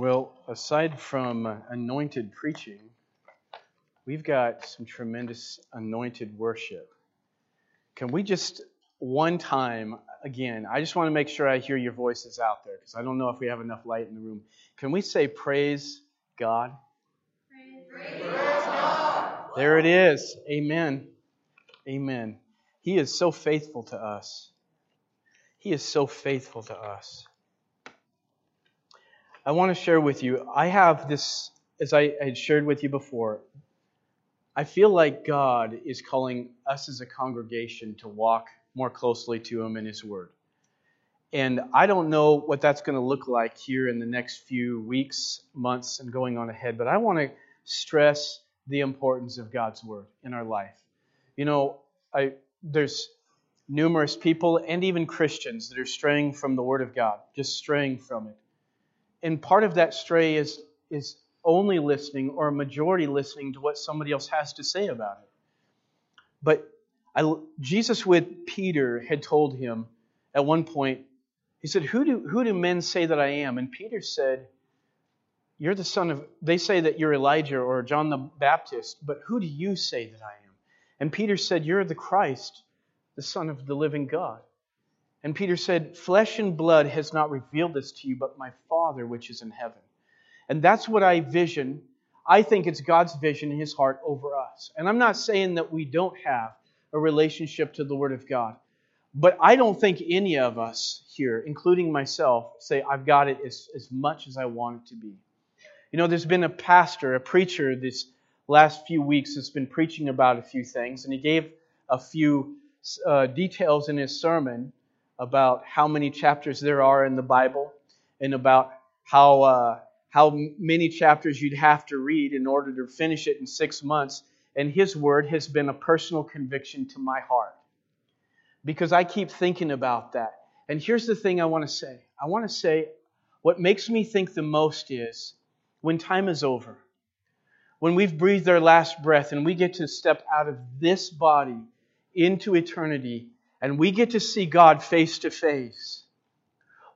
Well, aside from uh, anointed preaching, we've got some tremendous anointed worship. Can we just one time again? I just want to make sure I hear your voices out there because I don't know if we have enough light in the room. Can we say praise God? Praise God. There it is. Amen. Amen. He is so faithful to us. He is so faithful to us. I want to share with you, I have this, as I had shared with you before, I feel like God is calling us as a congregation to walk more closely to Him in His Word. And I don't know what that's going to look like here in the next few weeks, months, and going on ahead, but I want to stress the importance of God's Word in our life. You know, I, there's numerous people and even Christians that are straying from the Word of God, just straying from it and part of that stray is is only listening or a majority listening to what somebody else has to say about it. But I, Jesus with Peter had told him at one point, he said, who do, who do men say that I am? And Peter said, You're the son of, they say that you're Elijah or John the Baptist, but who do you say that I am? And Peter said, You're the Christ, the Son of the living God. And Peter said, Flesh and blood has not revealed this to you, but my Father which is in heaven. And that's what I vision. I think it's God's vision in his heart over us. And I'm not saying that we don't have a relationship to the Word of God. But I don't think any of us here, including myself, say, I've got it as, as much as I want it to be. You know, there's been a pastor, a preacher, this last few weeks that's been preaching about a few things, and he gave a few uh, details in his sermon about how many chapters there are in the Bible and about how, uh, how many chapters you'd have to read in order to finish it in six months. And his word has been a personal conviction to my heart because I keep thinking about that. And here's the thing I want to say I want to say what makes me think the most is when time is over, when we've breathed our last breath and we get to step out of this body into eternity and we get to see God face to face,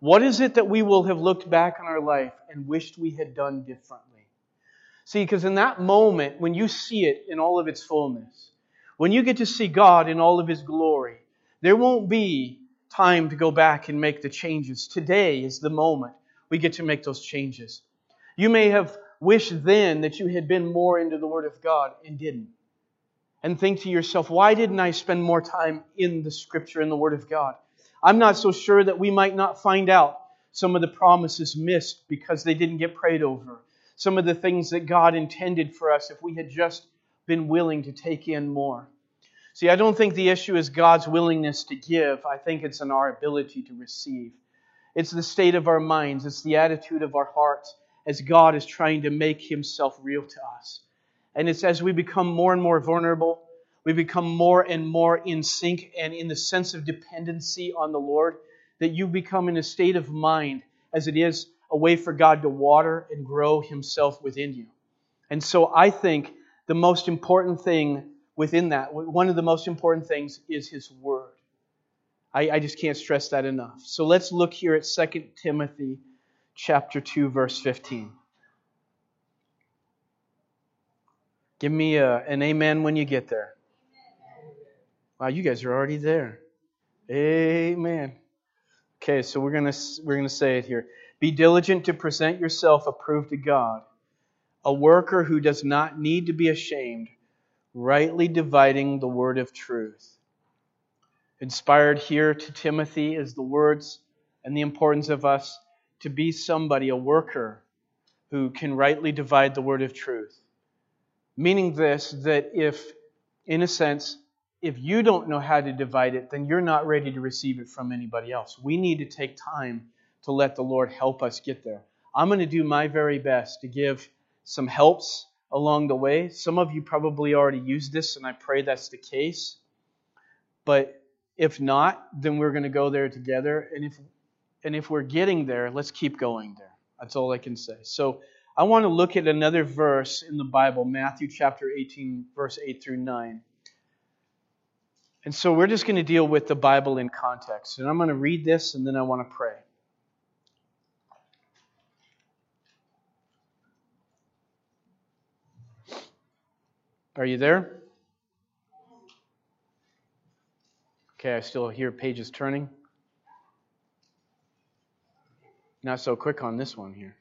what is it that we will have looked back on our life and wished we had done differently? See, because in that moment, when you see it in all of its fullness, when you get to see God in all of His glory, there won't be time to go back and make the changes. Today is the moment we get to make those changes. You may have wished then that you had been more into the Word of God and didn't and think to yourself, why didn't I spend more time in the Scripture and the Word of God? I'm not so sure that we might not find out some of the promises missed because they didn't get prayed over. Some of the things that God intended for us if we had just been willing to take in more. See, I don't think the issue is God's willingness to give. I think it's in our ability to receive. It's the state of our minds, it's the attitude of our hearts as God is trying to make Himself real to us. And it's as we become more and more vulnerable, we become more and more in sync and in the sense of dependency on the Lord, that you become in a state of mind as it is a way for God to water and grow Himself within you. And so I think the most important thing within that, one of the most important things is His Word. I, I just can't stress that enough. So let's look here at 2 Timothy chapter 2, verse 15. Give me a, an amen when you get there. Wow, you guys are already there. Amen. Okay, so we're gonna we're gonna say it here. Be diligent to present yourself approved to God, a worker who does not need to be ashamed, rightly dividing the word of truth. Inspired here to Timothy is the words and the importance of us to be somebody, a worker who can rightly divide the word of truth. Meaning this, that if, in a sense, if you don't know how to divide it, then you're not ready to receive it from anybody else. We need to take time to let the Lord help us get there. I'm going to do my very best to give some helps along the way. Some of you probably already used this, and I pray that's the case. But if not, then we're going to go there together. And if and if we're getting there, let's keep going there. That's all I can say. So I want to look at another verse in the Bible, Matthew chapter 18, verse 8 through 9. And so we're just going to deal with the Bible in context. And I'm going to read this and then I want to pray. Are you there? Okay, I still hear pages turning. Not so quick on this one here.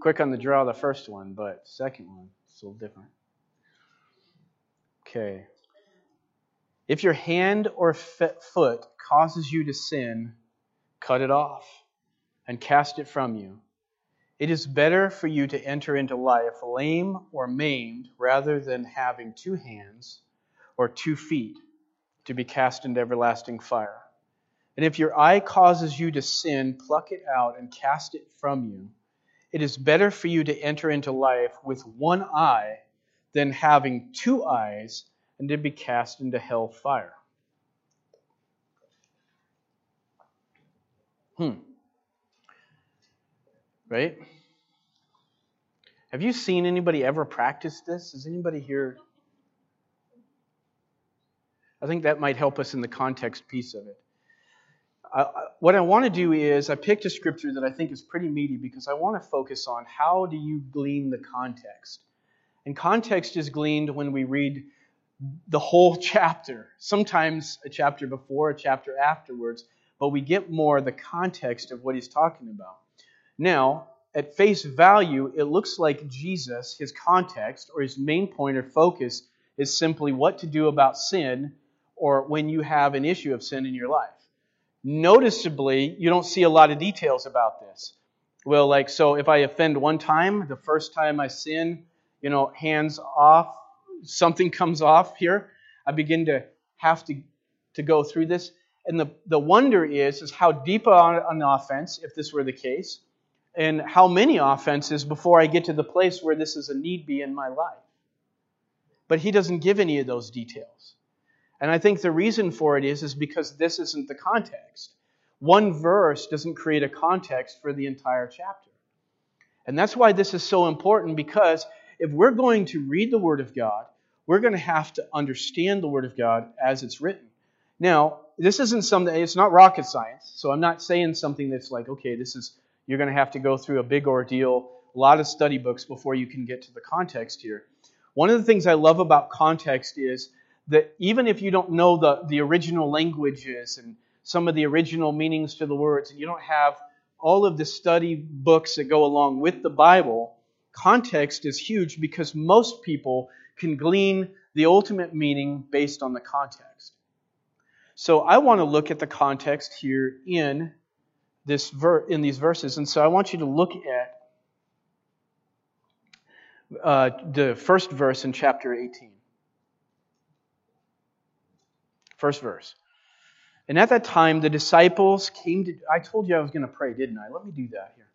Quick on the draw, the first one, but second one, it's a little different. Okay. If your hand or foot causes you to sin, cut it off and cast it from you. It is better for you to enter into life lame or maimed rather than having two hands or two feet to be cast into everlasting fire. And if your eye causes you to sin, pluck it out and cast it from you. It is better for you to enter into life with one eye than having two eyes and to be cast into hell fire. Hmm. Right? Have you seen anybody ever practice this? Is anybody here? I think that might help us in the context piece of it. I, what I want to do is I picked a scripture that I think is pretty meaty because I want to focus on how do you glean the context. And context is gleaned when we read the whole chapter, sometimes a chapter before, a chapter afterwards, but we get more the context of what he's talking about. Now, at face value, it looks like Jesus, his context or his main point or focus is simply what to do about sin or when you have an issue of sin in your life. Noticeably, you don't see a lot of details about this. Well, like, so if I offend one time, the first time I sin, you know, hands off, something comes off here, I begin to have to, to go through this. And the, the wonder is, is how deep on an offense, if this were the case, and how many offenses before I get to the place where this is a need be in my life. But he doesn't give any of those details. And I think the reason for it is, is because this isn't the context. One verse doesn't create a context for the entire chapter. And that's why this is so important because if we're going to read the Word of God, we're going to have to understand the Word of God as it's written. Now, this isn't something, it's not rocket science, so I'm not saying something that's like, okay, this is, you're going to have to go through a big ordeal, a lot of study books before you can get to the context here. One of the things I love about context is that even if you don't know the, the original languages and some of the original meanings to the words, and you don't have all of the study books that go along with the Bible, context is huge because most people can glean the ultimate meaning based on the context. So I want to look at the context here in this ver- in these verses, and so I want you to look at uh, the first verse in chapter 18. First verse. And at that time, the disciples came to. I told you I was going to pray, didn't I? Let me do that here.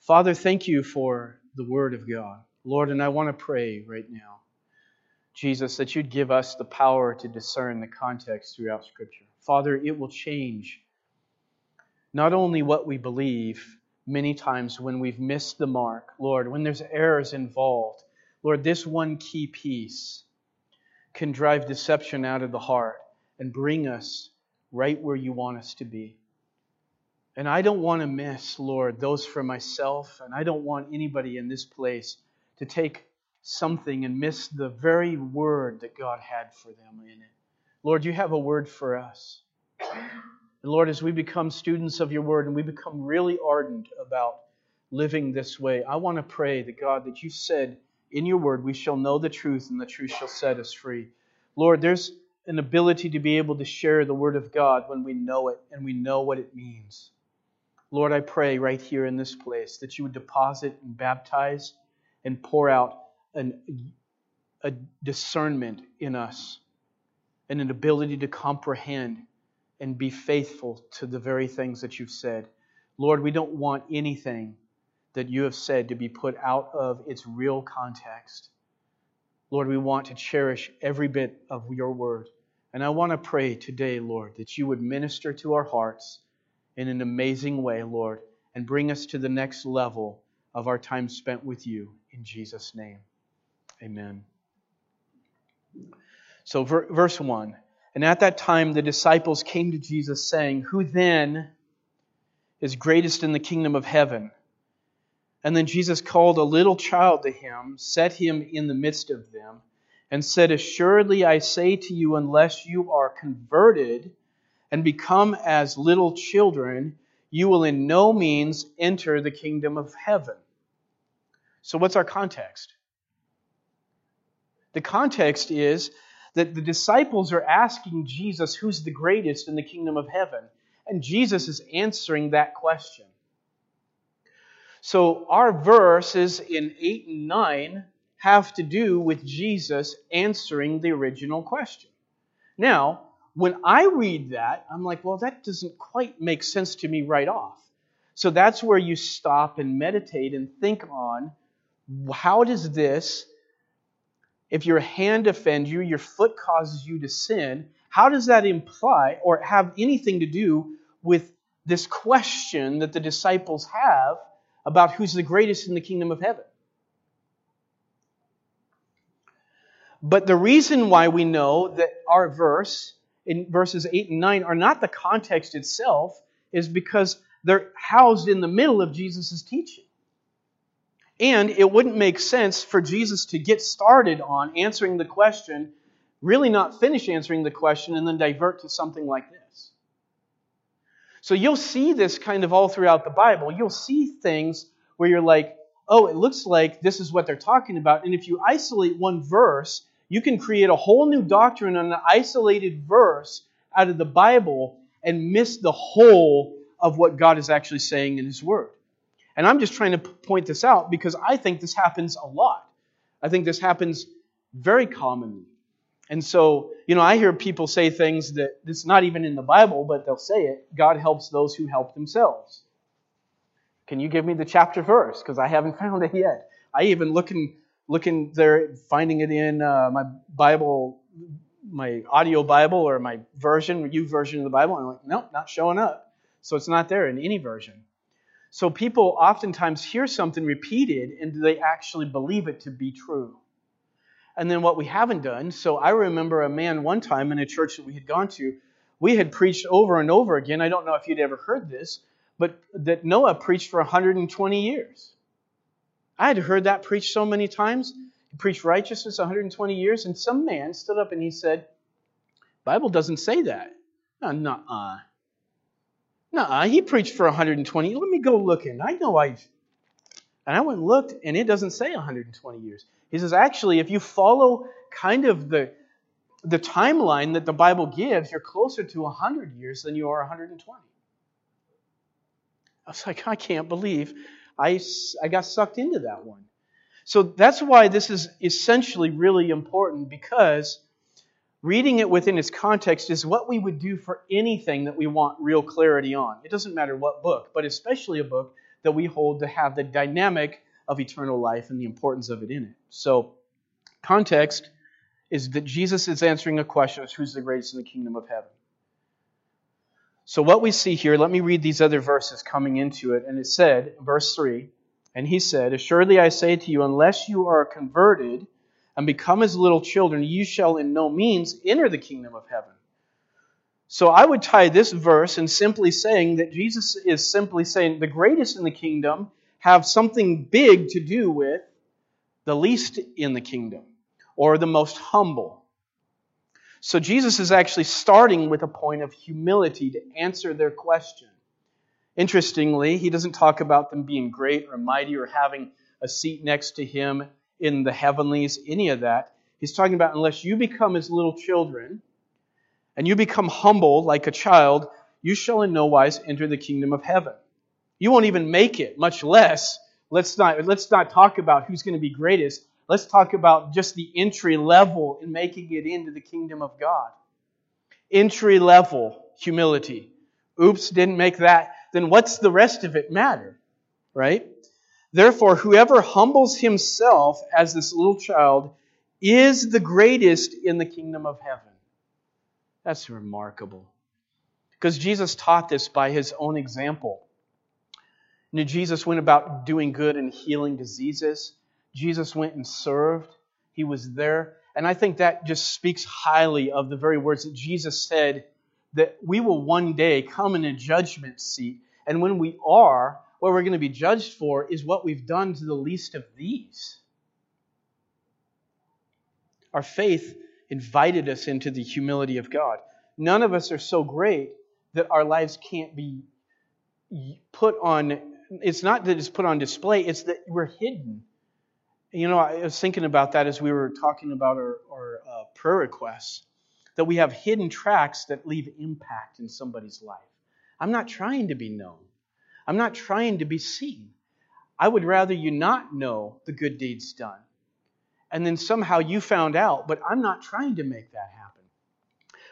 Father, thank you for the Word of God. Lord, and I want to pray right now, Jesus, that you'd give us the power to discern the context throughout Scripture. Father, it will change not only what we believe many times when we've missed the mark, Lord, when there's errors involved. Lord, this one key piece can drive deception out of the heart and bring us right where you want us to be. And I don't want to miss, Lord, those for myself, and I don't want anybody in this place to take something and miss the very word that God had for them in it. Lord, you have a word for us. And Lord, as we become students of your word and we become really ardent about living this way, I want to pray that God, that you said in your word, we shall know the truth and the truth shall set us free. Lord, there's an ability to be able to share the word of God when we know it and we know what it means. Lord, I pray right here in this place that you would deposit and baptize and pour out an, a discernment in us and an ability to comprehend and be faithful to the very things that you've said. Lord, we don't want anything that you have said to be put out of its real context. Lord, we want to cherish every bit of your word. And I want to pray today, Lord, that you would minister to our hearts in an amazing way, Lord, and bring us to the next level of our time spent with you. In Jesus' name, amen. So, verse 1 And at that time the disciples came to Jesus, saying, Who then is greatest in the kingdom of heaven? And then Jesus called a little child to him, set him in the midst of them and said, Assuredly I say to you, unless you are converted and become as little children, you will in no means enter the kingdom of heaven. So, what's our context? The context is that the disciples are asking Jesus, Who's the greatest in the kingdom of heaven? And Jesus is answering that question. So, our verses in 8 and 9 have to do with Jesus answering the original question. Now, when I read that, I'm like, well, that doesn't quite make sense to me right off. So that's where you stop and meditate and think on how does this, if your hand offends you, your foot causes you to sin, how does that imply or have anything to do with this question that the disciples have about who's the greatest in the kingdom of heaven? But the reason why we know that our verse in verses 8 and 9 are not the context itself is because they're housed in the middle of Jesus' teaching. And it wouldn't make sense for Jesus to get started on answering the question, really not finish answering the question, and then divert to something like this. So you'll see this kind of all throughout the Bible. You'll see things where you're like, oh, it looks like this is what they're talking about. And if you isolate one verse, you can create a whole new doctrine on an isolated verse out of the Bible and miss the whole of what God is actually saying in His Word. And I'm just trying to point this out because I think this happens a lot. I think this happens very commonly. And so, you know, I hear people say things that it's not even in the Bible, but they'll say it God helps those who help themselves. Can you give me the chapter verse? Because I haven't found it yet. I even looking looking there, finding it in uh, my Bible, my audio Bible or my version, YouVersion of the Bible. I'm like, nope, not showing up. So it's not there in any version. So people oftentimes hear something repeated and they actually believe it to be true. And then what we haven't done, so I remember a man one time in a church that we had gone to, we had preached over and over again. I don't know if you'd ever heard this, but that Noah preached for 120 years. I had heard that preached so many times. He preached righteousness 120 years, and some man stood up and he said, Bible doesn't say that. No, nuh-uh. Nuh-uh. He preached for 120. Let me go looking. I know I've... And I went and looked, and it doesn't say 120 years. He says, actually, if you follow kind of the, the timeline that the Bible gives, you're closer to 100 years than you are 120. I was like, I can't believe I, I got sucked into that one. So that's why this is essentially really important because reading it within its context is what we would do for anything that we want real clarity on. It doesn't matter what book, but especially a book that we hold to have the dynamic of eternal life and the importance of it in it. So, context is that Jesus is answering a question of who's the greatest in the kingdom of heaven. So, what we see here, let me read these other verses coming into it. And it said, verse 3, and he said, Assuredly I say to you, unless you are converted and become as little children, you shall in no means enter the kingdom of heaven. So, I would tie this verse in simply saying that Jesus is simply saying the greatest in the kingdom have something big to do with the least in the kingdom or the most humble. So Jesus is actually starting with a point of humility to answer their question. Interestingly, he doesn't talk about them being great or mighty or having a seat next to him in the heavenlies, any of that. He's talking about unless you become as little children and you become humble like a child, you shall in no wise enter the kingdom of heaven. You won't even make it, much less. Let's not, let's not talk about who's going to be greatest. Let's talk about just the entry level in making it into the kingdom of God. Entry level humility. Oops, didn't make that. Then what's the rest of it matter? Right? Therefore, whoever humbles himself as this little child is the greatest in the kingdom of heaven. That's remarkable. Because Jesus taught this by his own example. And Jesus went about doing good and healing diseases. Jesus went and served, he was there. And I think that just speaks highly of the very words that Jesus said that we will one day come in a judgment seat. And when we are, what we're going to be judged for is what we've done to the least of these. Our faith invited us into the humility of God. None of us are so great that our lives can't be put on. It's not that it's put on display, it's that we're hidden. You know, I was thinking about that as we were talking about our, our uh, prayer requests, that we have hidden tracks that leave impact in somebody's life. I'm not trying to be known, I'm not trying to be seen. I would rather you not know the good deeds done. And then somehow you found out, but I'm not trying to make that happen.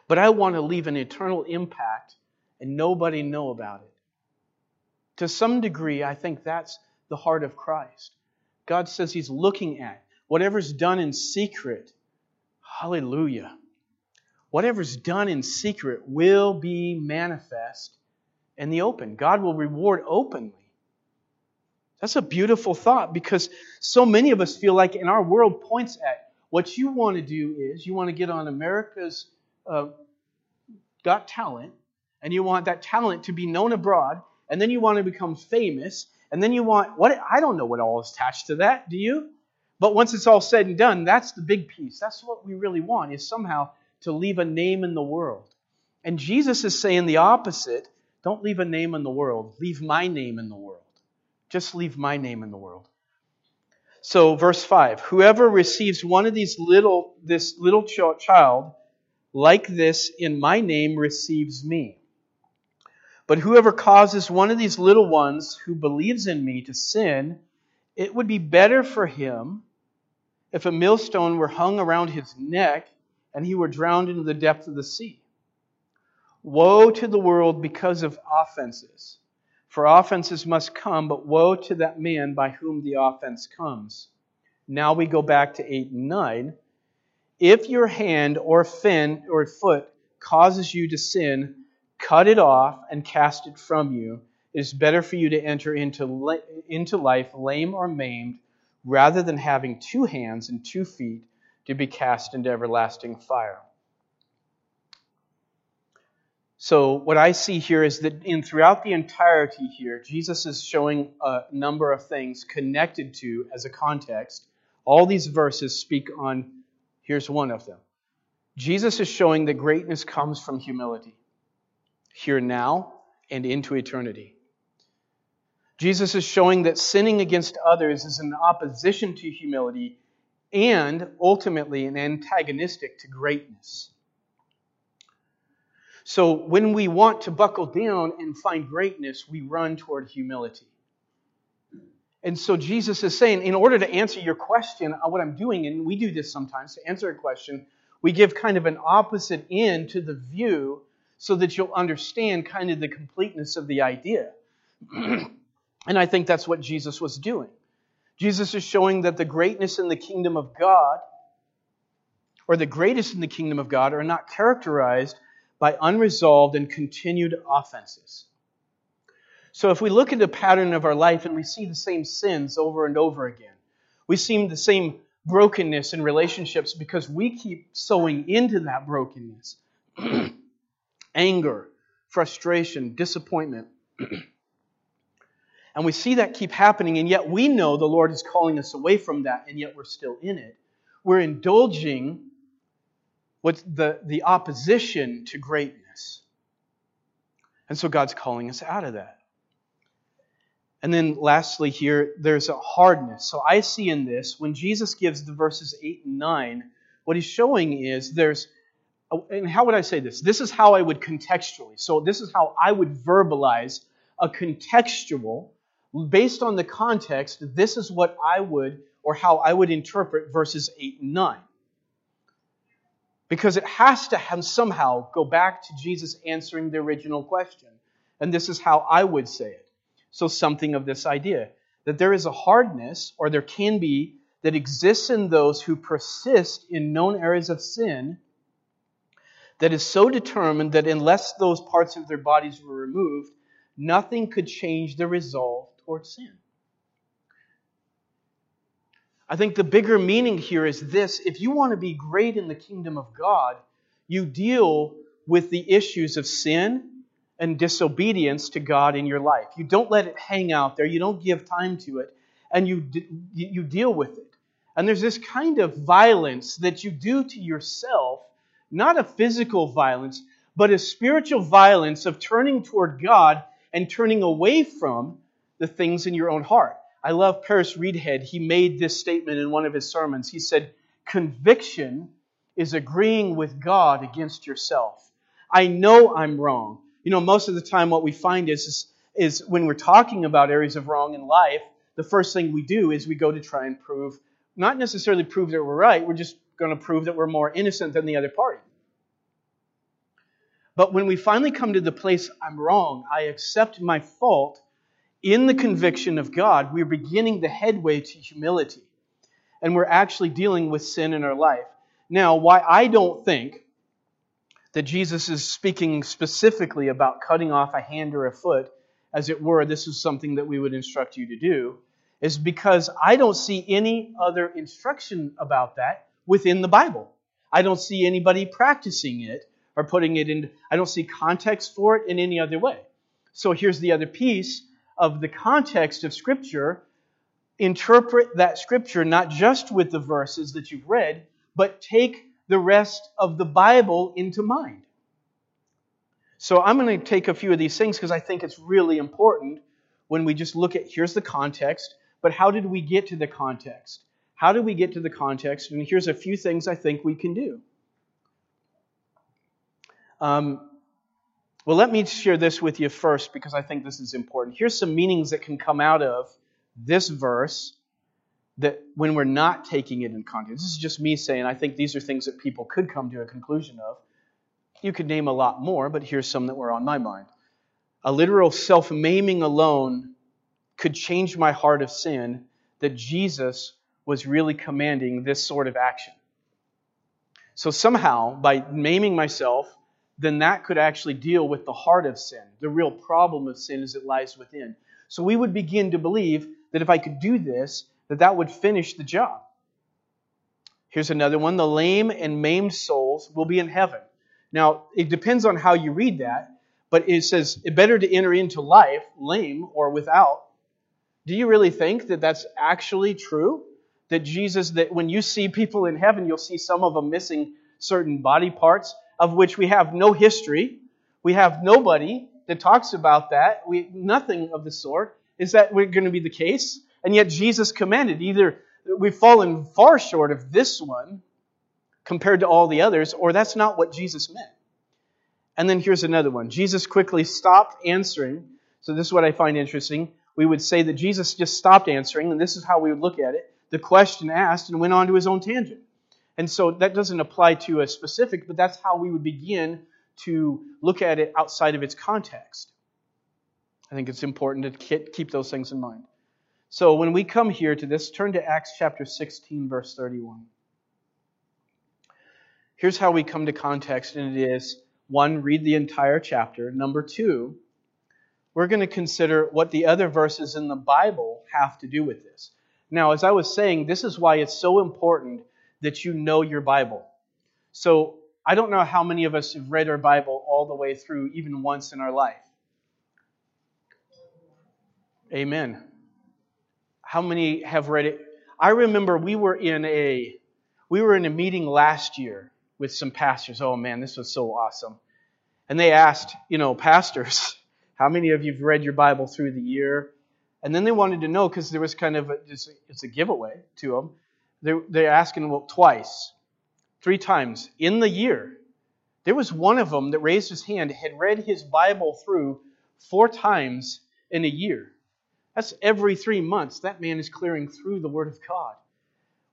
But I want to leave an eternal impact and nobody know about it. To some degree, I think that's the heart of Christ. God says He's looking at whatever's done in secret. Hallelujah. Whatever's done in secret will be manifest in the open. God will reward openly. That's a beautiful thought because so many of us feel like in our world points at what you want to do is you want to get on America's uh, Got Talent and you want that talent to be known abroad and then you want to become famous and then you want what I don't know what all is attached to that, do you? But once it's all said and done, that's the big piece. That's what we really want is somehow to leave a name in the world. And Jesus is saying the opposite. Don't leave a name in the world. Leave my name in the world. Just leave my name in the world. So, verse 5 Whoever receives one of these little, this little child like this in my name receives me. But whoever causes one of these little ones who believes in me to sin, it would be better for him if a millstone were hung around his neck and he were drowned into the depth of the sea. Woe to the world because of offenses. For offenses must come, but woe to that man by whom the offense comes. Now we go back to 8 and 9. If your hand or fin or foot causes you to sin, cut it off and cast it from you. It is better for you to enter into, into life lame or maimed rather than having two hands and two feet to be cast into everlasting fire. So what I see here is that in throughout the entirety here, Jesus is showing a number of things connected to as a context. All these verses speak on here's one of them. Jesus is showing that greatness comes from humility, here now and into eternity. Jesus is showing that sinning against others is an opposition to humility and ultimately an antagonistic to greatness. So when we want to buckle down and find greatness, we run toward humility. And so Jesus is saying, in order to answer your question, uh, what I'm doing, and we do this sometimes to answer a question, we give kind of an opposite end to the view so that you'll understand kind of the completeness of the idea. and I think that's what Jesus was doing. Jesus is showing that the greatness in the kingdom of God, or the greatest in the kingdom of God, are not characterized by unresolved and continued offenses. So if we look at the pattern of our life and we see the same sins over and over again, we see the same brokenness in relationships because we keep sowing into that brokenness. Anger, frustration, disappointment. and we see that keep happening, and yet we know the Lord is calling us away from that, and yet we're still in it. We're indulging what's the, the opposition to greatness. And so God's calling us out of that. And then lastly, here, there's a hardness. So I see in this, when Jesus gives the verses 8 and 9, what he's showing is there's, and how would I say this? This is how I would contextually. So this is how I would verbalize a contextual, based on the context, this is what I would, or how I would interpret verses 8 and 9 because it has to have somehow go back to Jesus answering the original question. And this is how I would say it. So, something of this idea that there is a hardness, or there can be, that exists in those who persist in known areas of sin that is so determined that unless those parts of their bodies were removed, nothing could change the resolve towards sin. I think the bigger meaning here is this if you want to be great in the kingdom of God, you deal with the issues of sin and disobedience to God in your life. You don't let it hang out there, you don't give time to it, and you, you deal with it. And there's this kind of violence that you do to yourself, not a physical violence, but a spiritual violence of turning toward God and turning away from the things in your own heart. I love Paris Reidhead. He made this statement in one of his sermons. He said, Conviction is agreeing with God against yourself. I know I'm wrong. You know, most of the time, what we find is, is, is when we're talking about areas of wrong in life, the first thing we do is we go to try and prove, not necessarily prove that we're right, we're just going to prove that we're more innocent than the other party. But when we finally come to the place, I'm wrong, I accept my fault in the conviction of God, we're beginning the headway to humility. And we're actually dealing with sin in our life. Now, why I don't think that Jesus is speaking specifically about cutting off a hand or a foot, as it were, this is something that we would instruct you to do, is because I don't see any other instruction about that within the Bible. I don't see anybody practicing it or putting it in, I don't see context for it in any other way. So here's the other piece of the context of Scripture. Interpret that Scripture not just with the verses that you've read, but take the rest of the Bible into mind. So I'm going to take a few of these things because I think it's really important when we just look at here's the context, but how did we get to the context? How do we get to the context? And here's a few things I think we can do. Um, well, let me share this with you first because I think this is important. Here's some meanings that can come out of this verse that when we're not taking it in context, this is just me saying I think these are things that people could come to a conclusion of. You could name a lot more, but here's some that were on my mind. A literal self maiming alone could change my heart of sin that Jesus was really commanding this sort of action. So somehow, by maiming myself, then that could actually deal with the heart of sin. The real problem of sin is it lies within. So we would begin to believe that if I could do this, that that would finish the job. Here's another one the lame and maimed souls will be in heaven. Now, it depends on how you read that, but it says better to enter into life lame or without. Do you really think that that's actually true? That Jesus, that when you see people in heaven, you'll see some of them missing certain body parts, of which we have no history. We have nobody that talks about that. We, nothing of the sort. Is that going to be the case? And yet Jesus commanded either we've fallen far short of this one compared to all the others, or that's not what Jesus meant. And then here's another one. Jesus quickly stopped answering. So this is what I find interesting. We would say that Jesus just stopped answering, and this is how we would look at it. The question asked and went on to his own tangent. And so that doesn't apply to a specific, but that's how we would begin to look at it outside of its context. I think it's important to keep those things in mind. So when we come here to this, turn to Acts chapter 16, verse 31. Here's how we come to context, and it is one, read the entire chapter. Number two, we're going to consider what the other verses in the Bible have to do with this. Now, as I was saying, this is why it's so important that you know your Bible. So I don't know how many of us have read our Bible all the way through, even once in our life. Amen. How many have read it? I remember we were in a we were in a meeting last year with some pastors. Oh man, this was so awesome. And they asked, you know, pastors, how many of you've read your Bible through the year? And then they wanted to know because there was kind of a, it's a giveaway to them. They're, they're asking, well, twice, three times in the year. There was one of them that raised his hand, had read his Bible through four times in a year. That's every three months. That man is clearing through the Word of God.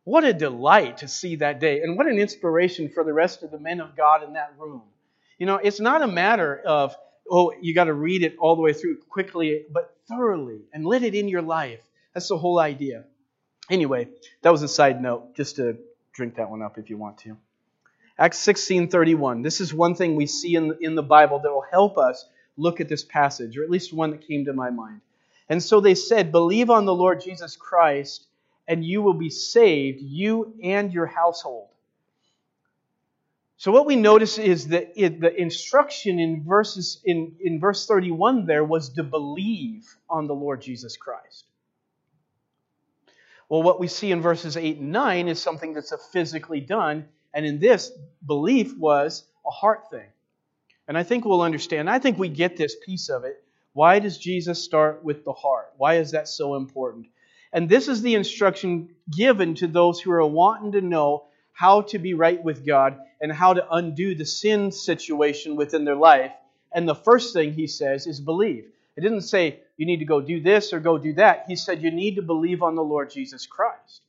What a delight to see that day, and what an inspiration for the rest of the men of God in that room. You know, it's not a matter of, oh, you got to read it all the way through quickly, but thoroughly, and let it in your life. That's the whole idea. Anyway, that was a side note, just to drink that one up if you want to. Acts 16:31. This is one thing we see in, in the Bible that will help us look at this passage, or at least one that came to my mind. And so they said, Believe on the Lord Jesus Christ, and you will be saved, you and your household. So what we notice is that it, the instruction in verses in, in verse 31 there was to believe on the Lord Jesus Christ. Well, what we see in verses 8 and 9 is something that's physically done, and in this, belief was a heart thing. And I think we'll understand. I think we get this piece of it. Why does Jesus start with the heart? Why is that so important? And this is the instruction given to those who are wanting to know how to be right with God and how to undo the sin situation within their life. And the first thing he says is believe. It didn't say you need to go do this or go do that. He said you need to believe on the Lord Jesus Christ.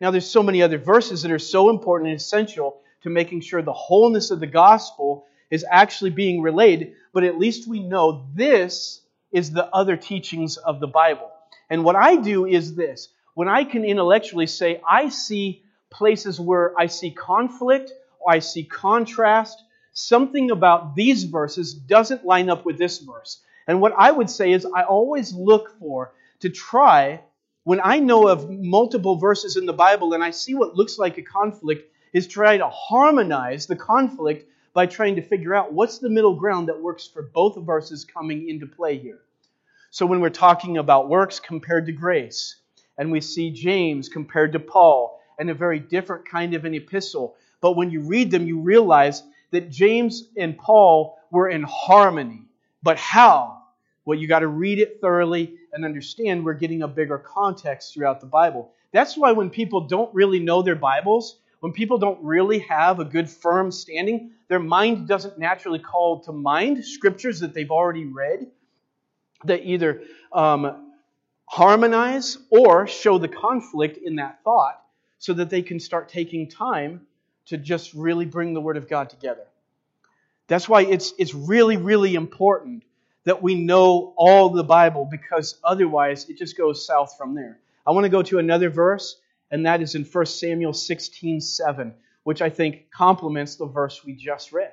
Now there's so many other verses that are so important and essential to making sure the wholeness of the gospel is actually being relayed, but at least we know this is the other teachings of the Bible. And what I do is this when I can intellectually say, I see places where I see conflict I see contrast, something about these verses doesn't line up with this verse. And what I would say is, I always look for to try, when I know of multiple verses in the Bible and I see what looks like a conflict, is try to harmonize the conflict by trying to figure out what's the middle ground that works for both verses coming into play here. So when we're talking about works compared to grace, and we see James compared to Paul, and a very different kind of an epistle, but when you read them, you realize that James and Paul were in harmony. But how? Well, you got to read it thoroughly and understand we're getting a bigger context throughout the Bible. That's why when people don't really know their Bibles, when people don't really have a good firm standing, their mind doesn't naturally call to mind scriptures that they've already read that either um, harmonize or show the conflict in that thought so that they can start taking time to just really bring the Word of God together. That's why it's, it's really, really important that we know all the Bible because otherwise it just goes south from there. I want to go to another verse and that is in 1 Samuel 16 7, which I think complements the verse we just read.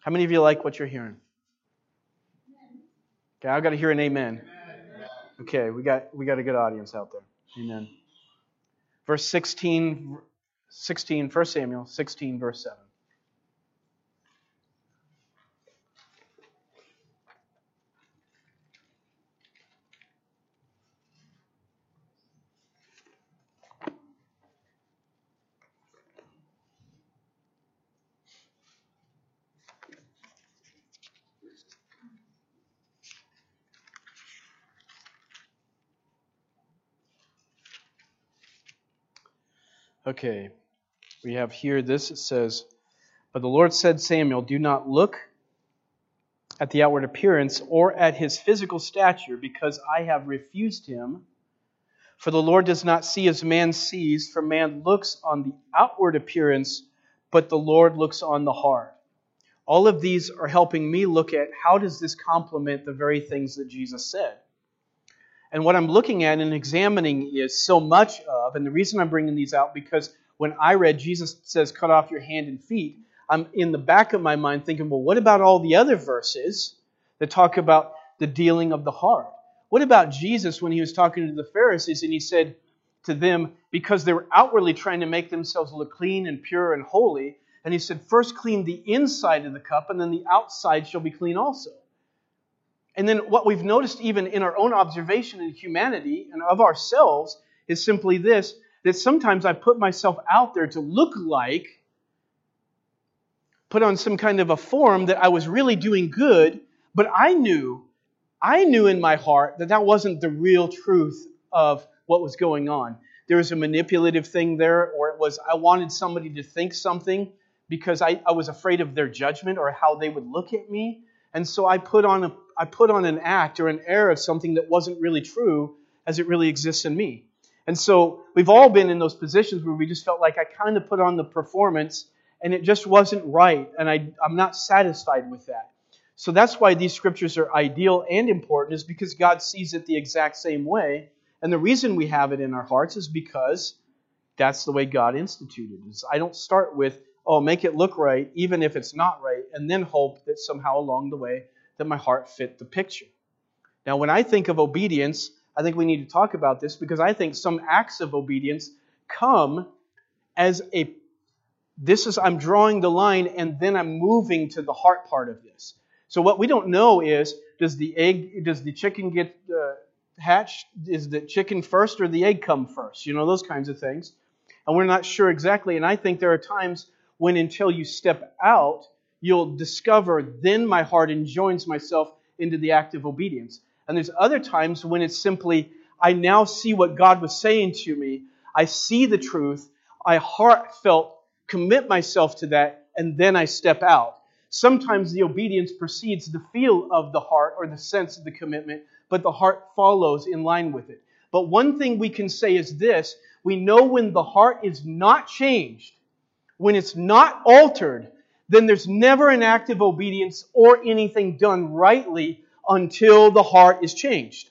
How many of you like what you're hearing? Okay, I've got to hear an amen. Okay, we got we got a good audience out there. Amen. Verse 16, 16 1 Samuel 16, verse 7. Okay, we have here this it says, But the Lord said, Samuel, do not look at the outward appearance or at his physical stature, because I have refused him. For the Lord does not see as man sees, for man looks on the outward appearance, but the Lord looks on the heart. All of these are helping me look at how does this complement the very things that Jesus said. And what I'm looking at and examining is so much of, and the reason I'm bringing these out because when I read Jesus says, cut off your hand and feet, I'm in the back of my mind thinking, well, what about all the other verses that talk about the dealing of the heart? What about Jesus when he was talking to the Pharisees and he said to them, because they were outwardly trying to make themselves look clean and pure and holy, and he said, first clean the inside of the cup, and then the outside shall be clean also. And then what we've noticed, even in our own observation in humanity and of ourselves, is simply this that sometimes I put myself out there to look like, put on some kind of a form that I was really doing good, but I knew, I knew in my heart that that wasn't the real truth of what was going on. There was a manipulative thing there, or it was I wanted somebody to think something because I, I was afraid of their judgment or how they would look at me. And so I put on a, I put on an act or an air of something that wasn't really true as it really exists in me. And so we've all been in those positions where we just felt like I kind of put on the performance and it just wasn't right. And I, I'm not satisfied with that. So that's why these scriptures are ideal and important, is because God sees it the exact same way. And the reason we have it in our hearts is because that's the way God instituted it. I don't start with, oh, make it look right, even if it's not right, and then hope that somehow along the way that my heart fit the picture. Now, when I think of obedience, I think we need to talk about this because I think some acts of obedience come as a this is I'm drawing the line and then I'm moving to the heart part of this. So what we don't know is does the egg does the chicken get uh, hatched? Is the chicken first or the egg come first? You know, those kinds of things. And we're not sure exactly. And I think there are times when until you step out, you'll discover then my heart enjoins myself into the act of obedience. And there's other times when it's simply, I now see what God was saying to me. I see the truth. I heartfelt commit myself to that, and then I step out. Sometimes the obedience precedes the feel of the heart or the sense of the commitment, but the heart follows in line with it. But one thing we can say is this we know when the heart is not changed, when it's not altered, then there's never an act of obedience or anything done rightly until the heart is changed.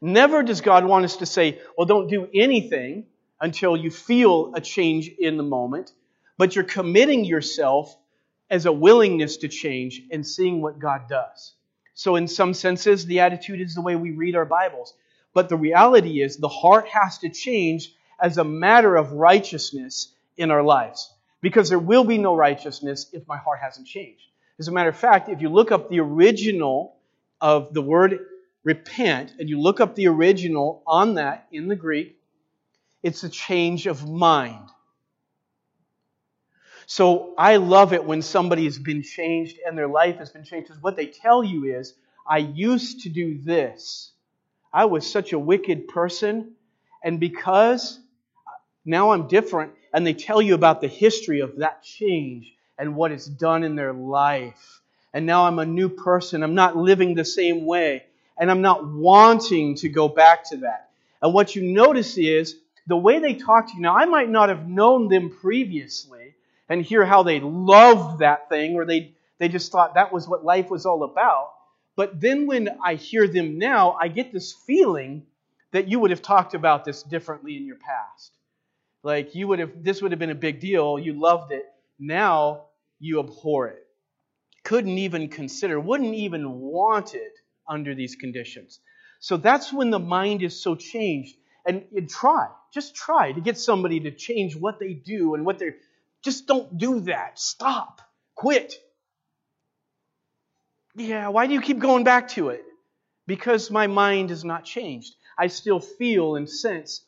Never does God want us to say, well, don't do anything until you feel a change in the moment, but you're committing yourself as a willingness to change and seeing what God does. So, in some senses, the attitude is the way we read our Bibles. But the reality is, the heart has to change as a matter of righteousness in our lives. Because there will be no righteousness if my heart hasn't changed. As a matter of fact, if you look up the original of the word repent and you look up the original on that in the Greek, it's a change of mind. So I love it when somebody has been changed and their life has been changed. Because what they tell you is, I used to do this. I was such a wicked person. And because now I'm different, and they tell you about the history of that change and what it's done in their life. And now I'm a new person. I'm not living the same way. And I'm not wanting to go back to that. And what you notice is the way they talk to you. Now, I might not have known them previously, and hear how they loved that thing or they, they just thought that was what life was all about. But then when I hear them now, I get this feeling that you would have talked about this differently in your past. Like you would have, this would have been a big deal. You loved it. Now you abhor it. Couldn't even consider, wouldn't even want it under these conditions. So that's when the mind is so changed. And, and try, just try to get somebody to change what they do and what they're just don't do that. Stop. Quit. Yeah, why do you keep going back to it? Because my mind is not changed. I still feel and sense.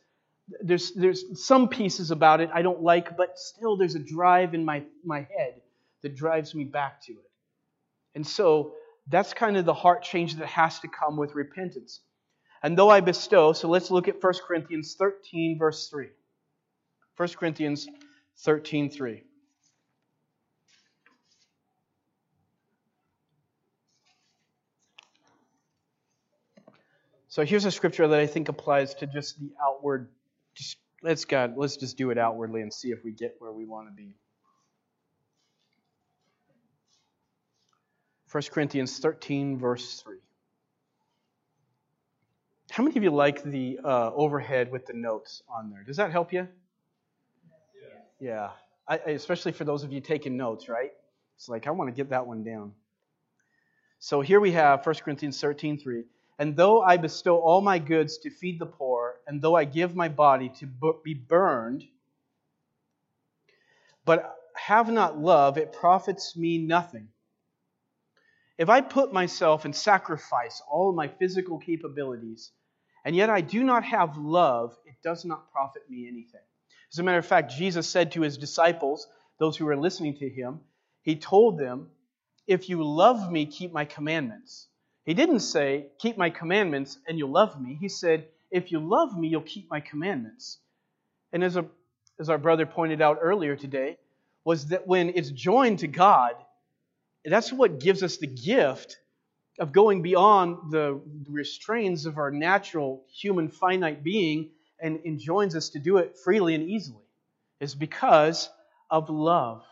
There's, there's some pieces about it I don't like, but still there's a drive in my, my head that drives me back to it. And so that's kind of the heart change that has to come with repentance. And though I bestow, so let's look at 1 Corinthians 13, verse 3. 1 Corinthians 13:3. So here's a scripture that I think applies to just the outward. Let's God, let's just do it outwardly and see if we get where we want to be. 1 Corinthians 13, verse 3. How many of you like the uh, overhead with the notes on there? Does that help you? Yeah, I, especially for those of you taking notes, right? It's like, I want to get that one down. So here we have 1 Corinthians 13 3. And though I bestow all my goods to feed the poor, and though I give my body to be burned, but have not love, it profits me nothing. If I put myself and sacrifice all my physical capabilities, and yet I do not have love, it does not profit me anything. As a matter of fact, Jesus said to his disciples, those who were listening to him, he told them, If you love me, keep my commandments. He didn't say, Keep my commandments and you'll love me. He said, If you love me, you'll keep my commandments. And as, a, as our brother pointed out earlier today, was that when it's joined to God, that's what gives us the gift of going beyond the restraints of our natural human finite being and enjoins us to do it freely and easily is because of love.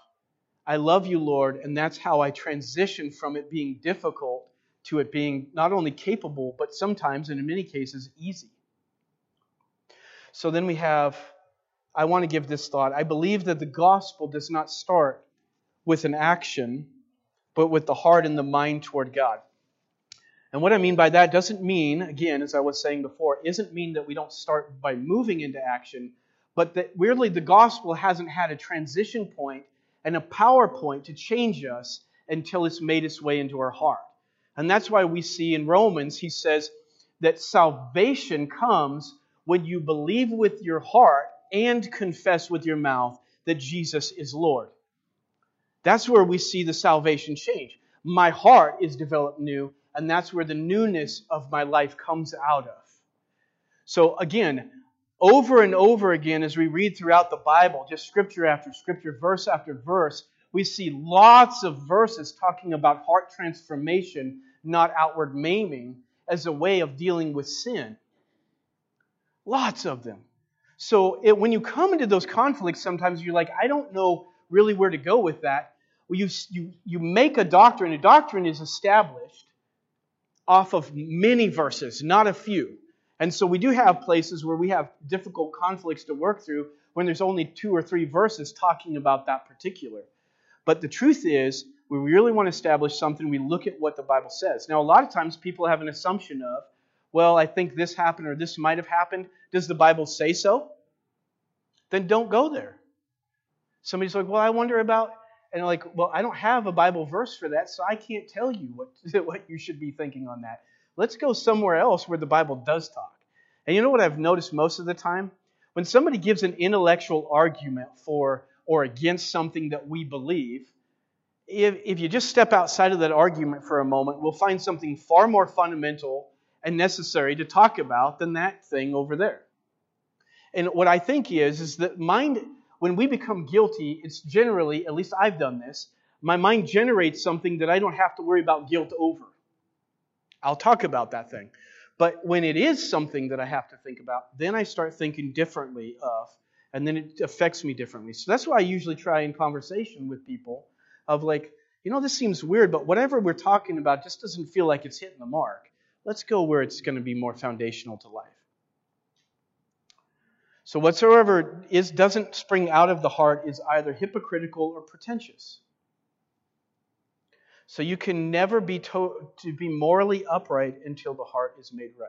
I love you, Lord, and that's how I transition from it being difficult to it being not only capable, but sometimes, and in many cases, easy. So then we have, I want to give this thought. I believe that the gospel does not start with an action, but with the heart and the mind toward God. And what I mean by that doesn't mean, again, as I was saying before, isn't mean that we don't start by moving into action, but that weirdly the gospel hasn't had a transition point and a power point to change us until it's made its way into our heart. And that's why we see in Romans, he says that salvation comes when you believe with your heart and confess with your mouth that Jesus is Lord. That's where we see the salvation change. My heart is developed new, and that's where the newness of my life comes out of. So, again, over and over again, as we read throughout the Bible, just scripture after scripture, verse after verse, we see lots of verses talking about heart transformation, not outward maiming, as a way of dealing with sin. Lots of them. So it, when you come into those conflicts, sometimes you're like, I don't know really where to go with that. Well, you, you, you make a doctrine. A doctrine is established off of many verses, not a few. And so we do have places where we have difficult conflicts to work through when there's only two or three verses talking about that particular. But the truth is, we really want to establish something, we look at what the Bible says. Now, a lot of times people have an assumption of, well, I think this happened or this might have happened. Does the Bible say so? Then don't go there. Somebody's like, well, I wonder about, and like, well, I don't have a Bible verse for that, so I can't tell you what, what you should be thinking on that. Let's go somewhere else where the Bible does talk. And you know what I've noticed most of the time? When somebody gives an intellectual argument for or against something that we believe, if, if you just step outside of that argument for a moment, we'll find something far more fundamental and necessary to talk about than that thing over there. And what I think is, is that mind, when we become guilty, it's generally, at least I've done this, my mind generates something that I don't have to worry about guilt over. I'll talk about that thing. But when it is something that I have to think about, then I start thinking differently of, and then it affects me differently. So that's why I usually try in conversation with people of like, you know, this seems weird, but whatever we're talking about just doesn't feel like it's hitting the mark. Let's go where it's going to be more foundational to life. So whatsoever is doesn't spring out of the heart is either hypocritical or pretentious. So you can never be to, to be morally upright until the heart is made right.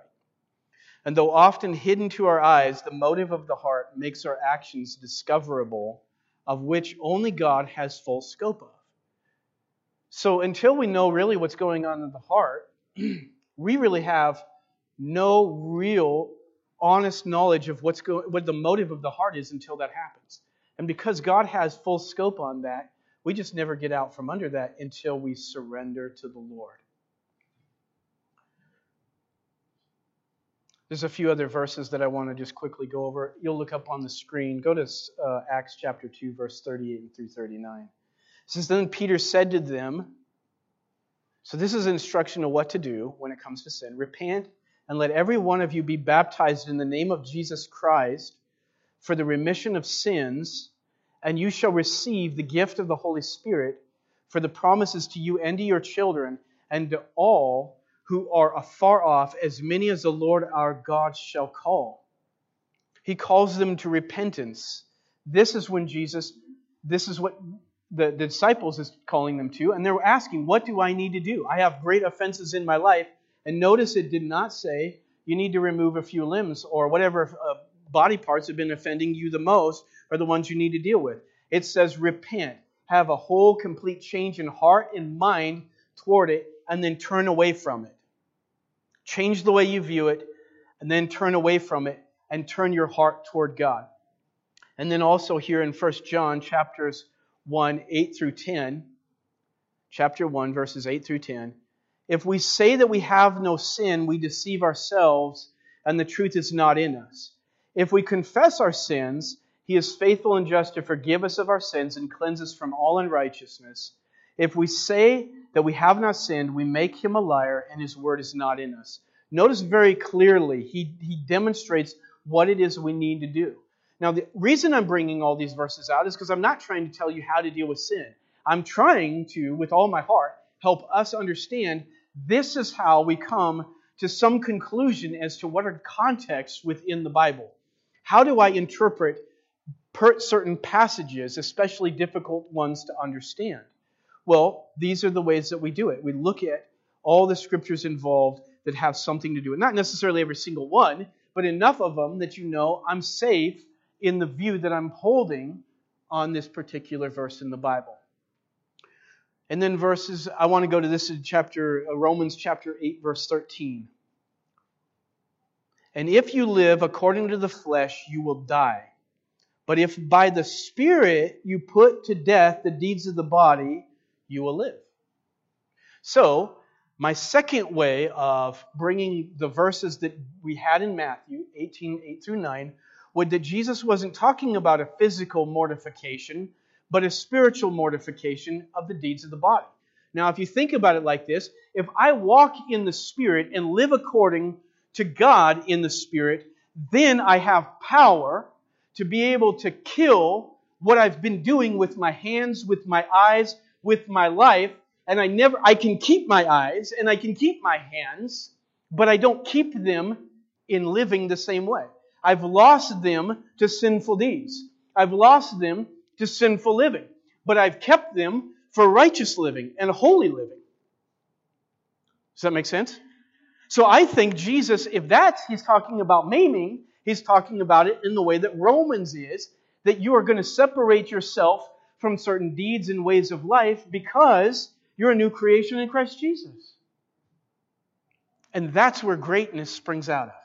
And though often hidden to our eyes, the motive of the heart makes our actions discoverable, of which only God has full scope of. So until we know really what's going on in the heart, we really have no real honest knowledge of what's going what the motive of the heart is until that happens. And because God has full scope on that, we just never get out from under that until we surrender to the Lord. There's a few other verses that I want to just quickly go over. You'll look up on the screen. Go to uh, Acts chapter 2, verse 38 through 39. It says, Then Peter said to them, So this is instruction of what to do when it comes to sin. Repent and let every one of you be baptized in the name of Jesus Christ for the remission of sins and you shall receive the gift of the Holy Spirit, for the promises to you and to your children, and to all who are afar off, as many as the Lord our God shall call. He calls them to repentance. This is when Jesus, this is what the, the disciples is calling them to, and they're asking, What do I need to do? I have great offenses in my life. And notice it did not say, You need to remove a few limbs or whatever uh, body parts have been offending you the most are the ones you need to deal with. It says repent, have a whole complete change in heart and mind toward it, and then turn away from it. Change the way you view it, and then turn away from it and turn your heart toward God. And then also here in 1 John chapters 1, 8 through 10, chapter 1, verses 8 through 10. If we say that we have no sin, we deceive ourselves, and the truth is not in us. If we confess our sins, he is faithful and just to forgive us of our sins and cleanse us from all unrighteousness. If we say that we have not sinned, we make him a liar and his word is not in us. Notice very clearly, he, he demonstrates what it is we need to do. Now, the reason I'm bringing all these verses out is because I'm not trying to tell you how to deal with sin. I'm trying to, with all my heart, help us understand this is how we come to some conclusion as to what are contexts within the Bible. How do I interpret certain passages, especially difficult ones to understand? Well, these are the ways that we do it. We look at all the scriptures involved that have something to do with not necessarily every single one, but enough of them that you know I'm safe in the view that I'm holding on this particular verse in the Bible. And then verses, I want to go to this in chapter uh, Romans chapter 8 verse 13. And if you live according to the flesh, you will die. But if by the Spirit you put to death the deeds of the body, you will live. So, my second way of bringing the verses that we had in Matthew 18, 8 through 9, was that Jesus wasn't talking about a physical mortification, but a spiritual mortification of the deeds of the body. Now, if you think about it like this, if I walk in the Spirit and live according to God in the Spirit, then I have power to be able to kill what I've been doing with my hands, with my eyes, with my life. And I never, I can keep my eyes and I can keep my hands, but I don't keep them in living the same way. I've lost them to sinful deeds. I've lost them to sinful living, but I've kept them for righteous living and holy living. Does that make sense? So I think Jesus, if that's, he's talking about maiming, he's talking about it in the way that Romans is, that you are going to separate yourself from certain deeds and ways of life because you're a new creation in Christ Jesus. And that's where greatness springs out of.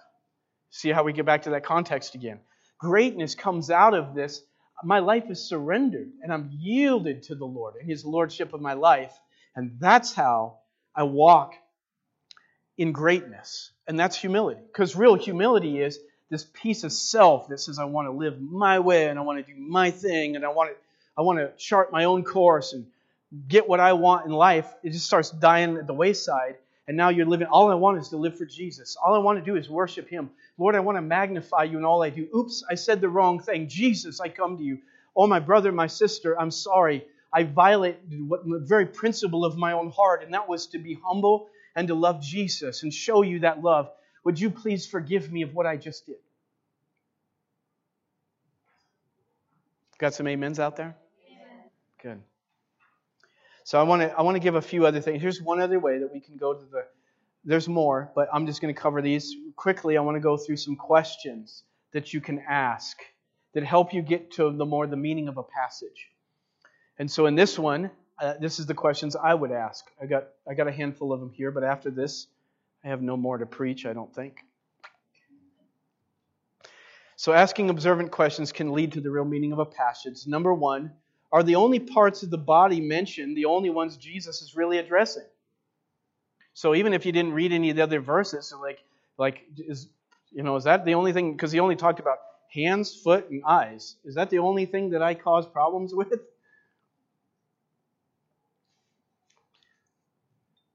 See how we get back to that context again. Greatness comes out of this. My life is surrendered and I'm yielded to the Lord and His Lordship of my life. And that's how I walk in greatness. And that's humility. Because real humility is this piece of self that says, I want to live my way and I want to do my thing and I want to, I want to chart my own course and get what I want in life. It just starts dying at the wayside. And now you're living, all I want is to live for Jesus. All I want to do is worship Him. Lord, I want to magnify you in all I do. Oops, I said the wrong thing. Jesus, I come to you. Oh, my brother, my sister, I'm sorry. I violated what, the very principle of my own heart, and that was to be humble and to love Jesus and show you that love. Would you please forgive me of what I just did? Got some amens out there? Good. So I want to I want to give a few other things. Here's one other way that we can go to the there's more, but I'm just going to cover these quickly. I want to go through some questions that you can ask that help you get to the more the meaning of a passage. And so in this one, uh, this is the questions I would ask. I got I got a handful of them here, but after this, I have no more to preach. I don't think. So asking observant questions can lead to the real meaning of a passage. Number one, are the only parts of the body mentioned the only ones Jesus is really addressing? So even if you didn't read any of the other verses, so like like is you know is that the only thing? Because he only talked about hands, foot, and eyes. Is that the only thing that I cause problems with?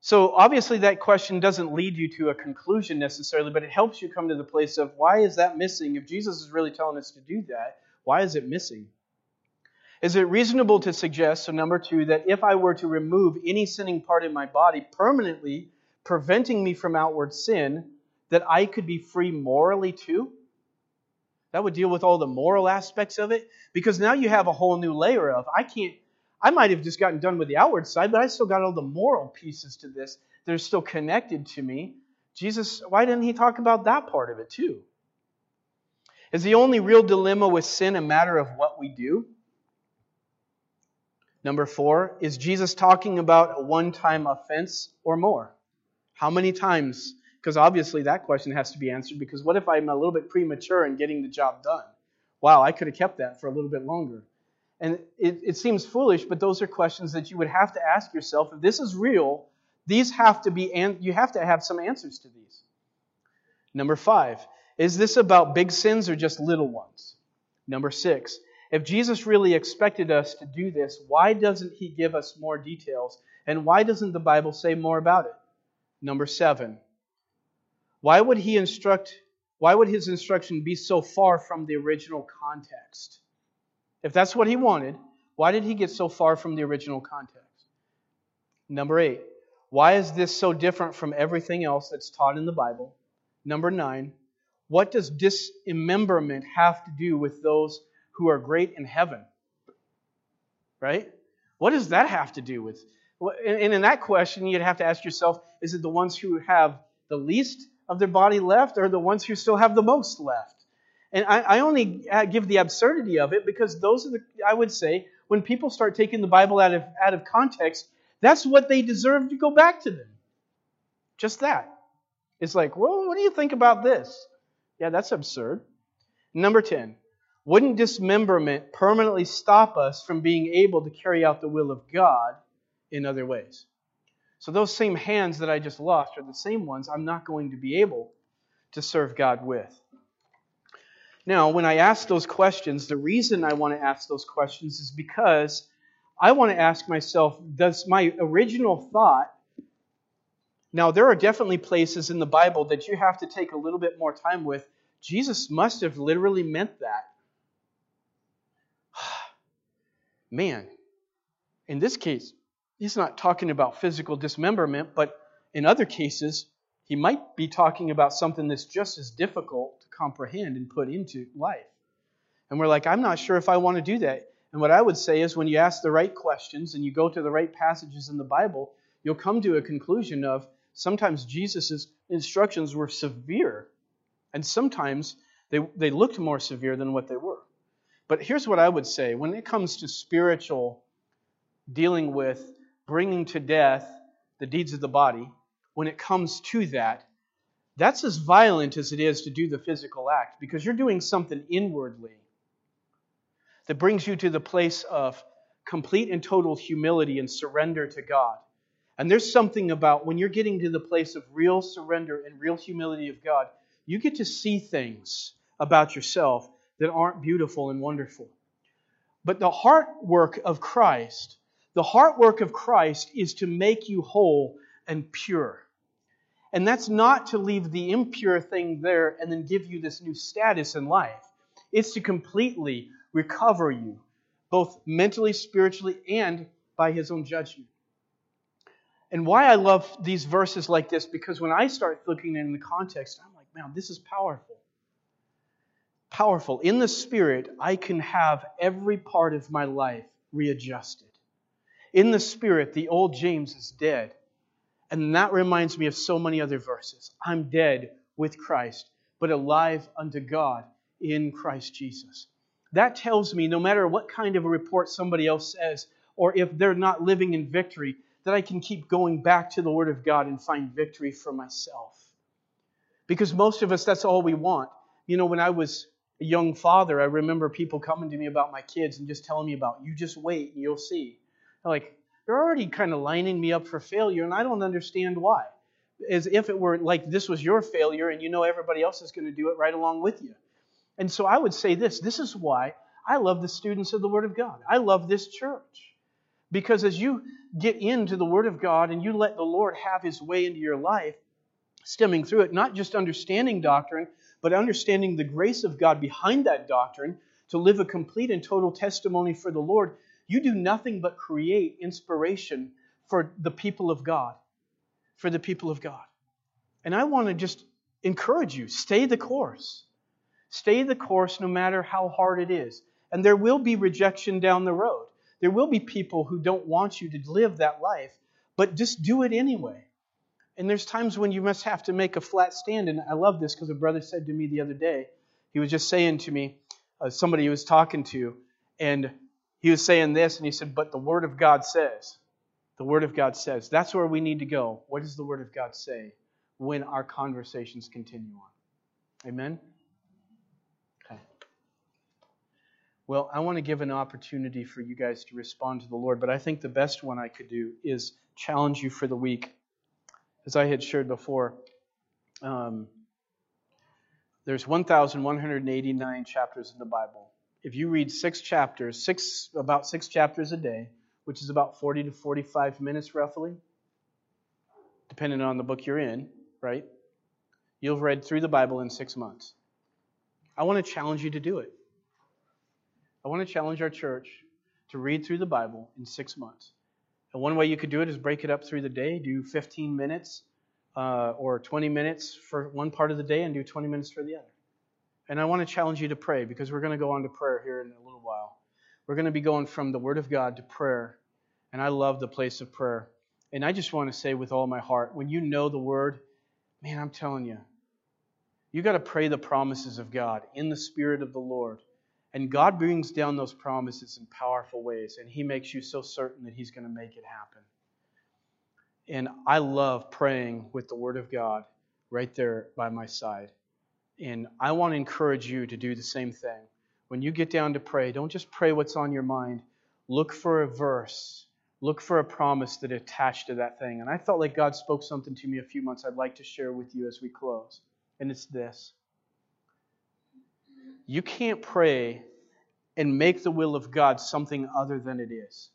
So obviously that question doesn't lead you to a conclusion necessarily, but it helps you come to the place of why is that missing? If Jesus is really telling us to do that, why is it missing? Is it reasonable to suggest, so number two, that if I were to remove any sinning part in my body permanently, preventing me from outward sin, that I could be free morally too? That would deal with all the moral aspects of it. Because now you have a whole new layer of I can't I might have just gotten done with the outward side, but I still got all the moral pieces to this that are still connected to me. Jesus, why didn't he talk about that part of it too? Is the only real dilemma with sin a matter of what we do? Number four, is Jesus talking about a one time offense or more? How many times? Because obviously that question has to be answered because what if I'm a little bit premature in getting the job done? Wow, I could have kept that for a little bit longer. And it, it seems foolish, but those are questions that you would have to ask yourself. If this is real, these have to be, and you have to have some answers to these. Number five, is this about big sins or just little ones? Number six, if Jesus really expected us to do this, why doesn't he give us more details? And why doesn't the Bible say more about it? Number seven, why would he instruct, why would his instruction be so far from the original context? If that's what he wanted, why did he get so far from the original context? Number eight, why is this so different from everything else that's taught in the Bible? Number nine, what does dismemberment have to do with those who are great in heaven? Right? What does that have to do with? And in that question, you'd have to ask yourself is it the ones who have the least of their body left or the ones who still have the most left? And I, I only uh, give the absurdity of it because those are the, I would say, when people start taking the Bible out of, out of context, that's what they deserve to go back to them. Just that. It's like, well, what do you think about this? Yeah, that's absurd. Number 10. Wouldn't dismemberment permanently stop us from being able to carry out the will of God in other ways? So, those same hands that I just lost are the same ones I'm not going to be able to serve God with. Now, when I ask those questions, the reason I want to ask those questions is because I want to ask myself does my original thought now, there are definitely places in the Bible that you have to take a little bit more time with. Jesus must have literally meant that. Man, in this case, he's not talking about physical dismemberment, but in other cases, he might be talking about something that's just as difficult to comprehend and put into life. And we're like, I'm not sure if I want to do that. And what I would say is when you ask the right questions and you go to the right passages in the Bible, you'll come to a conclusion of sometimes Jesus' instructions were severe, and sometimes they, they looked more severe than what they were. But here's what I would say when it comes to spiritual dealing with bringing to death the deeds of the body, when it comes to that, that's as violent as it is to do the physical act because you're doing something inwardly that brings you to the place of complete and total humility and surrender to God. And there's something about when you're getting to the place of real surrender and real humility of God, you get to see things about yourself that aren't beautiful and wonderful. But the heart work of Christ, the heart work of Christ is to make you whole and pure. And that's not to leave the impure thing there and then give you this new status in life. It's to completely recover you, both mentally, spiritually, and by His own judgment. And why I love these verses like this, because when I start looking in the context, I'm like, man, this is powerful. Powerful. In the Spirit, I can have every part of my life readjusted. In the Spirit, the old James is dead. And that reminds me of so many other verses. I'm dead with Christ, but alive unto God in Christ Jesus. That tells me no matter what kind of a report somebody else says, or if they're not living in victory, that I can keep going back to the Word of God and find victory for myself. Because most of us, that's all we want. You know, when I was a young father, I remember people coming to me about my kids and just telling me about, you just wait and you'll see. Like, they're already kind of lining me up for failure, and I don't understand why. As if it were like this was your failure and you know everybody else is going to do it right along with you. And so I would say this this is why I love the students of the Word of God. I love this church. Because as you get into the Word of God and you let the Lord have His way into your life, stemming through it, not just understanding doctrine, but understanding the grace of God behind that doctrine to live a complete and total testimony for the Lord, you do nothing but create inspiration for the people of God. For the people of God. And I want to just encourage you stay the course. Stay the course no matter how hard it is. And there will be rejection down the road. There will be people who don't want you to live that life, but just do it anyway. And there's times when you must have to make a flat stand. And I love this because a brother said to me the other day, he was just saying to me, uh, somebody he was talking to, and he was saying this, and he said, But the Word of God says, the Word of God says. That's where we need to go. What does the Word of God say when our conversations continue on? Amen? Okay. Well, I want to give an opportunity for you guys to respond to the Lord, but I think the best one I could do is challenge you for the week. As I had shared before, um, there's 1,189 chapters in the Bible. If you read six chapters, six about six chapters a day, which is about 40 to 45 minutes roughly, depending on the book you're in, right? You've read through the Bible in six months. I want to challenge you to do it. I want to challenge our church to read through the Bible in six months. And one way you could do it is break it up through the day, do 15 minutes uh, or 20 minutes for one part of the day and do 20 minutes for the other. And I want to challenge you to pray because we're going to go on to prayer here in a little while. We're going to be going from the Word of God to prayer. And I love the place of prayer. And I just want to say with all my heart when you know the Word, man, I'm telling you, you got to pray the promises of God in the Spirit of the Lord. And God brings down those promises in powerful ways, and He makes you so certain that He's going to make it happen. And I love praying with the Word of God right there by my side. And I want to encourage you to do the same thing. When you get down to pray, don't just pray what's on your mind. Look for a verse. Look for a promise that attached to that thing. And I felt like God spoke something to me a few months I'd like to share with you as we close. And it's this. You can't pray and make the will of God something other than it is.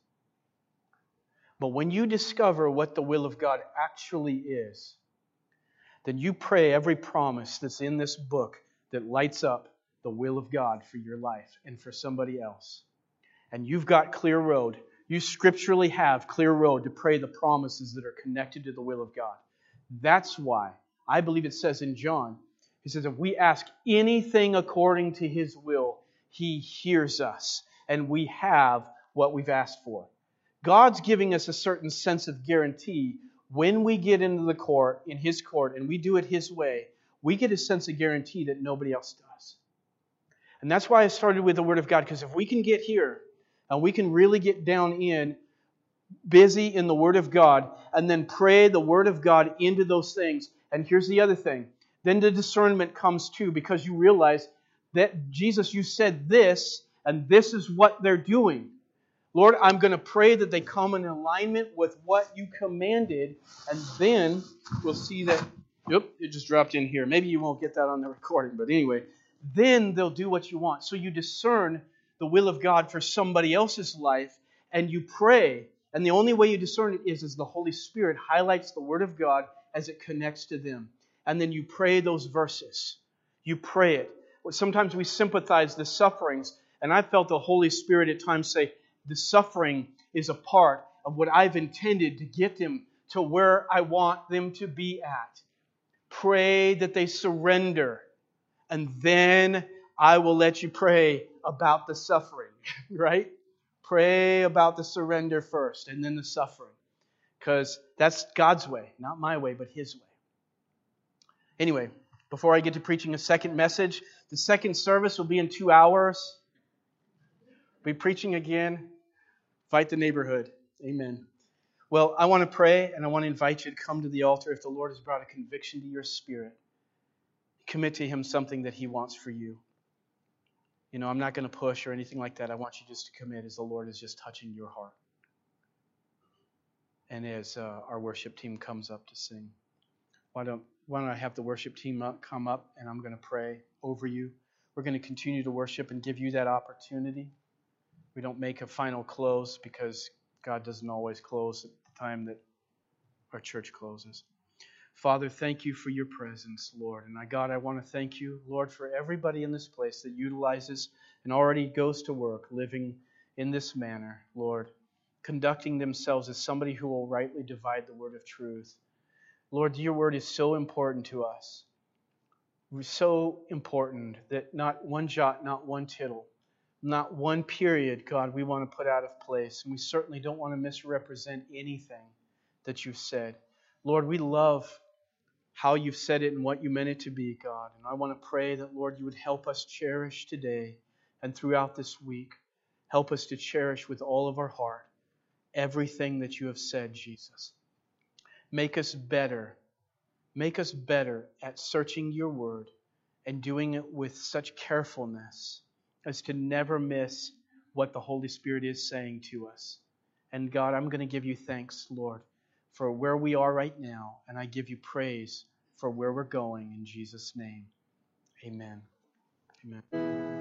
But when you discover what the will of God actually is, then you pray every promise that's in this book that lights up the will of God for your life and for somebody else. And you've got clear road. You scripturally have clear road to pray the promises that are connected to the will of God. That's why I believe it says in John, he says, if we ask anything according to his will, he hears us, and we have what we've asked for. God's giving us a certain sense of guarantee when we get into the court, in His court, and we do it His way, we get a sense of guarantee that nobody else does. And that's why I started with the Word of God, because if we can get here and we can really get down in, busy in the Word of God, and then pray the Word of God into those things. And here's the other thing then the discernment comes too, because you realize that Jesus, you said this, and this is what they're doing. Lord, I'm going to pray that they come in alignment with what you commanded, and then we'll see that. Yep, it just dropped in here. Maybe you won't get that on the recording, but anyway, then they'll do what you want. So you discern the will of God for somebody else's life, and you pray. And the only way you discern it is as the Holy Spirit highlights the Word of God as it connects to them. And then you pray those verses. You pray it. Sometimes we sympathize the sufferings, and I felt the Holy Spirit at times say, the suffering is a part of what I've intended to get them to where I want them to be at. Pray that they surrender, and then I will let you pray about the suffering, right? Pray about the surrender first and then the suffering. Because that's God's way, not my way, but His way. Anyway, before I get to preaching a second message, the second service will be in two hours. Be preaching again. Fight the neighborhood. Amen. Well, I want to pray and I want to invite you to come to the altar if the Lord has brought a conviction to your spirit. Commit to Him something that He wants for you. You know, I'm not going to push or anything like that. I want you just to commit as the Lord is just touching your heart. And as uh, our worship team comes up to sing, why don't, why don't I have the worship team up, come up and I'm going to pray over you? We're going to continue to worship and give you that opportunity. We don't make a final close because God doesn't always close at the time that our church closes. Father, thank you for your presence, Lord. And I, God, I want to thank you, Lord, for everybody in this place that utilizes and already goes to work living in this manner, Lord, conducting themselves as somebody who will rightly divide the word of truth. Lord, your word is so important to us. So important that not one jot, not one tittle not one period, God, we want to put out of place. And we certainly don't want to misrepresent anything that you've said. Lord, we love how you've said it and what you meant it to be, God. And I want to pray that, Lord, you would help us cherish today and throughout this week. Help us to cherish with all of our heart everything that you have said, Jesus. Make us better. Make us better at searching your word and doing it with such carefulness as to never miss what the Holy Spirit is saying to us. And God, I'm going to give you thanks, Lord, for where we are right now. And I give you praise for where we're going in Jesus' name. Amen. Amen.